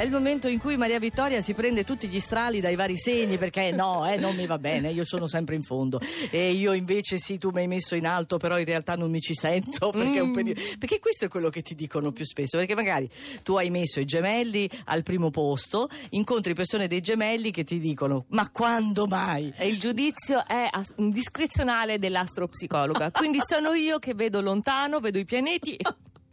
È il momento in cui Maria Vittoria si prende tutti gli strali dai vari segni perché no, eh, non mi va bene, io sono sempre in fondo e io invece sì, tu mi hai messo in alto, però in realtà non mi ci sento perché, è un periodo... perché questo è quello che ti dicono più spesso, perché magari tu hai messo i gemelli al primo posto, incontri persone dei gemelli che ti dicono ma quando mai? E il giudizio è as- discrezionale dell'astropsicologa, quindi sono io che vedo lontano, vedo i pianeti.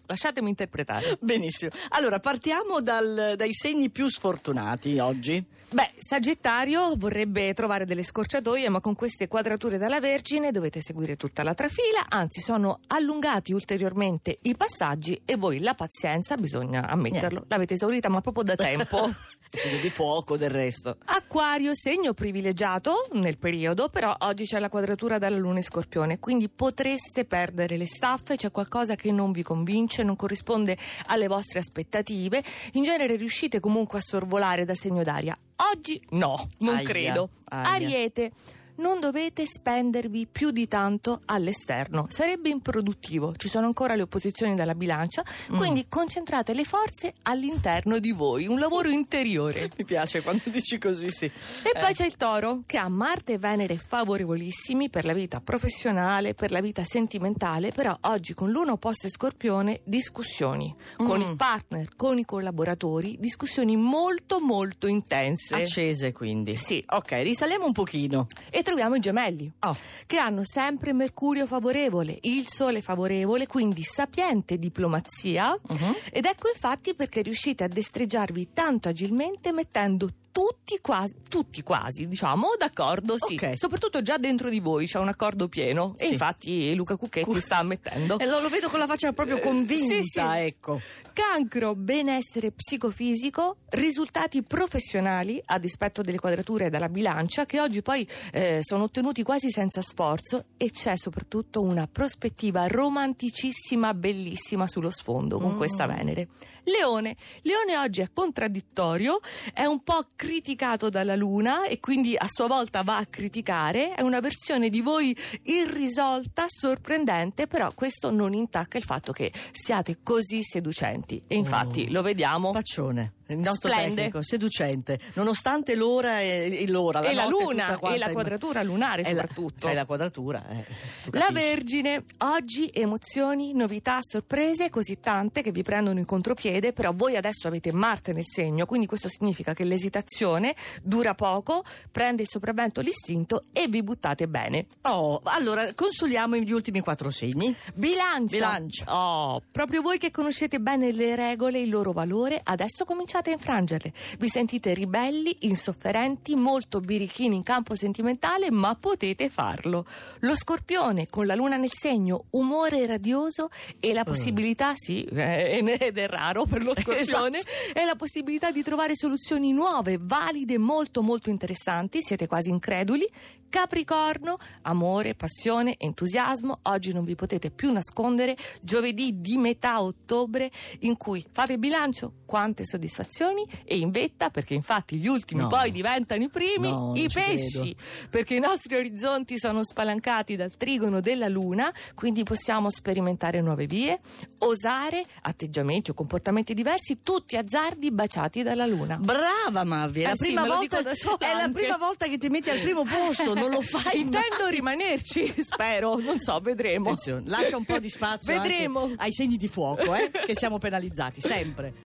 Lasciatemi interpretare. Benissimo. Allora, partiamo dal- dai segni più sfortunati oggi. Beh, Sagittario vorrebbe trovare delle scorciatoie, ma con queste quadrature dalla Vergine dovete seguire tutta la trafila, anzi sono allungati ulteriormente i passaggi e voi la pazienza, bisogna ammetterlo, l'avete esaurita ma proprio da tempo. Segno di fuoco del resto. Acquario, segno privilegiato nel periodo, però oggi c'è la quadratura dalla Luna in Scorpione, quindi potreste perdere le staffe, c'è qualcosa che non vi convince, non corrisponde alle vostre aspettative. In genere riuscite comunque a sorvolare da segno d'aria. Oggi no, non Aia, credo. aia. Ariete. Non dovete spendervi più di tanto all'esterno, sarebbe improduttivo. Ci sono ancora le opposizioni dalla bilancia, quindi concentrate le forze all'interno di voi, un lavoro interiore. Mi piace quando dici così, sì. E poi c'è il toro che ha Marte e Venere favorevolissimi per la vita professionale, per la vita sentimentale, però oggi con Luna opposta e Scorpione discussioni con Mm. il partner, con i collaboratori, discussioni molto molto intense. Accese quindi. Sì. Ok, risaliamo un pochino. E troviamo i gemelli Oh. che hanno sempre Mercurio favorevole, il Sole favorevole, quindi sapiente diplomazia. Mhm. Ed ecco infatti perché riuscite a destreggiarvi tanto agilmente mettendo tutti quasi, tutti quasi, diciamo, d'accordo, sì. Ok. Soprattutto già dentro di voi c'è un accordo pieno. E Sì. infatti Luca Cucchetti sta ammettendo. E lo, lo vedo con la faccia proprio Eh, convinta, sì, sì. ecco. Cancro, benessere psicofisico, risultati professionali a dispetto delle quadrature della bilancia che oggi poi eh, sono ottenuti quasi senza sforzo e c'è soprattutto una prospettiva romanticissima, bellissima sullo sfondo con Mm. questa Venere. Leone, Leone oggi è contraddittorio, è un po' criticato dalla Luna e quindi a sua volta va a criticare, è una versione di voi irrisolta, sorprendente, però questo non intacca il fatto che siate così seducenti e infatti Oh. lo vediamo. Paccione, il nostro Splende. tecnico, seducente, nonostante l'ora e, e l'ora, e la luna e la in- quadratura lunare Eh, la- soprattutto. C'hai la quadratura, eh, La. Vergine, oggi emozioni, novità, sorprese così tante che vi prendono in contropiede, però voi adesso avete Marte nel segno, quindi questo significa che l'esitazione dura poco, prende il sopravvento l'istinto e vi buttate bene. Oh, allora, consoliamo gli ultimi quattro segni. Bilancia. Bilancia. Oh, proprio voi che conoscete bene le regole il loro valore, adesso cominciate a infrangerle. Vi sentite ribelli, insofferenti, molto birichini in campo sentimentale, ma potete farlo. Lo scorpione con la luna nel segno, umore radioso e la possibilità, sì, eh, ed è raro per lo scorpione, e la possibilità di trovare soluzioni nuove, valide, molto molto interessanti, siete quasi increduli. Capricorno, amore, passione, entusiasmo, oggi non vi potete più nascondere, giovedì di metà ottobre in cui fate bilancio, quante soddisfazioni e in vetta, perché infatti gli ultimi No. poi diventano i primi, No, i ci pesci, perché i nostri orizzonti sono spalancati dal trigono della luna, quindi possiamo sperimentare nuove vie, osare atteggiamenti o comportamenti diversi, tutti azzardi baciati dalla luna. Brava Mavi, è, la Eh sì, prima volta, è la prima volta che ti metti al primo posto, non lo fai Intendo mai. rimanerci, spero, non so, vedremo. Attenzione, lascia un po' di spazio Vedremo. ai segni di fuoco, eh, che siamo penalizzati sempre.